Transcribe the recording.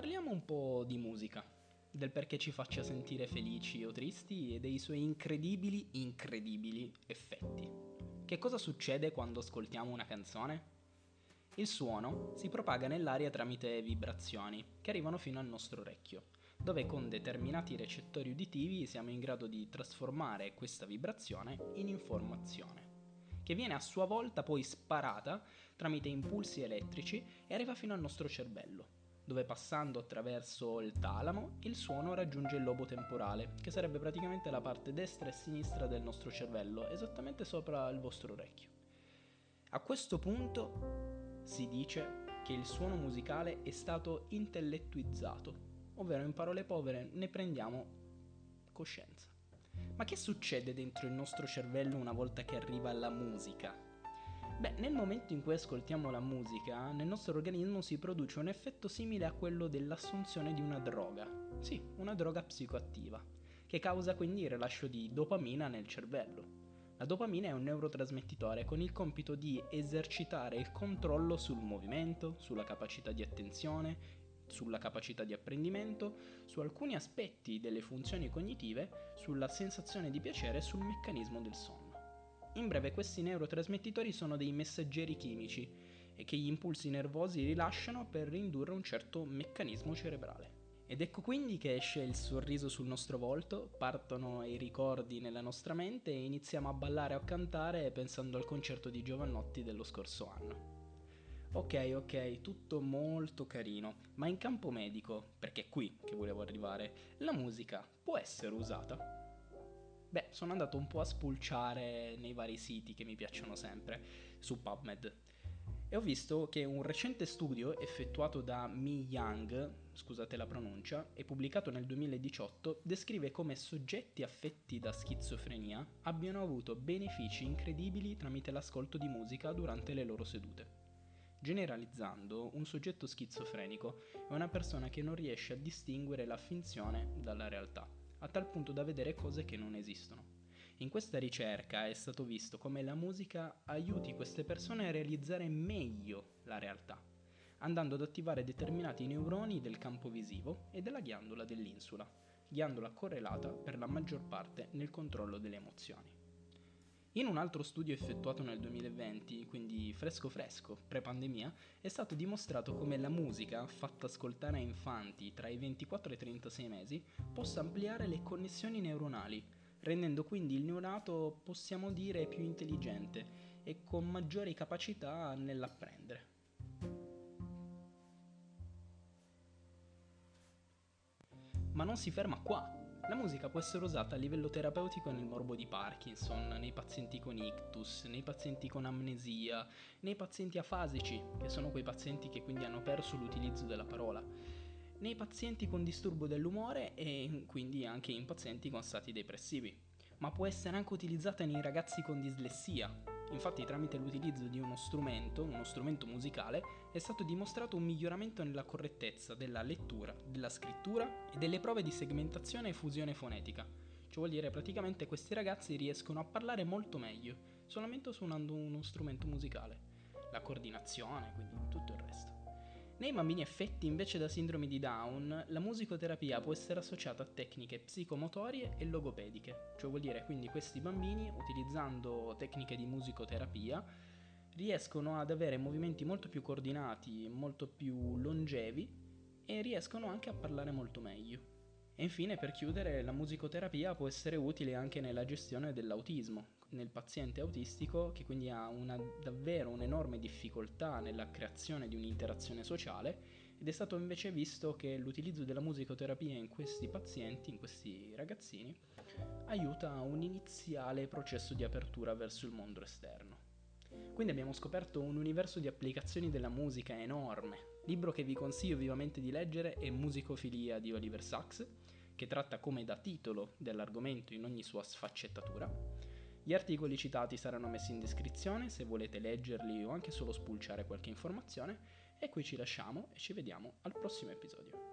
parliamo un po' di musica, del perché ci faccia sentire felici o tristi e dei suoi incredibili, incredibili effetti. Che cosa succede quando ascoltiamo una canzone? Il suono si propaga nell'aria tramite vibrazioni che arrivano fino al nostro orecchio, dove con determinati recettori uditivi siamo in grado di trasformare questa vibrazione in informazione, che viene a sua volta poi sparata tramite impulsi elettrici e arriva fino al nostro cervello, dove passando attraverso il talamo il suono raggiunge il lobo temporale, che sarebbe praticamente la parte destra e sinistra del nostro cervello, esattamente sopra il vostro orecchio. A questo punto si dice che il suono musicale è stato intellettuizzato, ovvero in parole povere ne prendiamo coscienza. Ma che succede dentro il nostro cervello una volta che arriva la musica? Beh, nel momento in cui ascoltiamo la musica, nel nostro organismo si produce un effetto simile a quello dell'assunzione di una droga. Sì, una droga psicoattiva, che causa quindi il rilascio di dopamina nel cervello. La dopamina è un neurotrasmettitore con il compito di esercitare il controllo sul movimento, sulla capacità di attenzione, sulla capacità di apprendimento, su alcuni aspetti delle funzioni cognitive, sulla sensazione di piacere e sul meccanismo del sonno. In breve, questi neurotrasmettitori sono dei messaggeri chimici e che gli impulsi nervosi rilasciano per indurre un certo meccanismo cerebrale. Ed ecco quindi che esce il sorriso sul nostro volto, partono i ricordi nella nostra mente e iniziamo a ballare o a cantare pensando al concerto di Giovannotti dello scorso anno. Ok, ok, tutto molto carino, ma in campo medico, perché è qui che volevo arrivare, la musica può essere usata? Beh, sono andato un po' a spulciare nei vari siti che mi piacciono sempre, su PubMed, e ho visto che un recente studio effettuato da Mi Young, scusate la pronuncia, e pubblicato nel 2018, descrive come soggetti affetti da schizofrenia abbiano avuto benefici incredibili tramite l'ascolto di musica durante le loro sedute. Generalizzando, un soggetto schizofrenico è una persona che non riesce a distinguere la finzione dalla realtà a tal punto da vedere cose che non esistono. In questa ricerca è stato visto come la musica aiuti queste persone a realizzare meglio la realtà, andando ad attivare determinati neuroni del campo visivo e della ghiandola dell'insula, ghiandola correlata per la maggior parte nel controllo delle emozioni. In un altro studio effettuato nel 2020, quindi fresco fresco, pre-pandemia, è stato dimostrato come la musica, fatta ascoltare a infanti tra i 24 e i 36 mesi, possa ampliare le connessioni neuronali, rendendo quindi il neonato, possiamo dire, più intelligente e con maggiori capacità nell'apprendere. Ma non si ferma qua. La musica può essere usata a livello terapeutico nel morbo di Parkinson, nei pazienti con ictus, nei pazienti con amnesia, nei pazienti afasici, che sono quei pazienti che quindi hanno perso l'utilizzo della parola, nei pazienti con disturbo dell'umore e quindi anche in pazienti con stati depressivi. Ma può essere anche utilizzata nei ragazzi con dislessia, Infatti tramite l'utilizzo di uno strumento, uno strumento musicale, è stato dimostrato un miglioramento nella correttezza della lettura, della scrittura e delle prove di segmentazione e fusione fonetica. Ciò vuol dire praticamente questi ragazzi riescono a parlare molto meglio, solamente suonando uno strumento musicale. La coordinazione, quindi tutto il resto. Nei bambini affetti invece da sindrome di Down, la musicoterapia può essere associata a tecniche psicomotorie e logopediche, cioè vuol dire quindi questi bambini, utilizzando tecniche di musicoterapia, riescono ad avere movimenti molto più coordinati, molto più longevi e riescono anche a parlare molto meglio. E infine, per chiudere, la musicoterapia può essere utile anche nella gestione dell'autismo, nel paziente autistico che quindi ha una, davvero un'enorme difficoltà nella creazione di un'interazione sociale ed è stato invece visto che l'utilizzo della musicoterapia in questi pazienti, in questi ragazzini, aiuta un iniziale processo di apertura verso il mondo esterno. Quindi abbiamo scoperto un universo di applicazioni della musica enorme. Libro che vi consiglio vivamente di leggere è Musicofilia di Oliver Sacks, che tratta come da titolo dell'argomento in ogni sua sfaccettatura gli articoli citati saranno messi in descrizione se volete leggerli o anche solo spulciare qualche informazione e qui ci lasciamo e ci vediamo al prossimo episodio.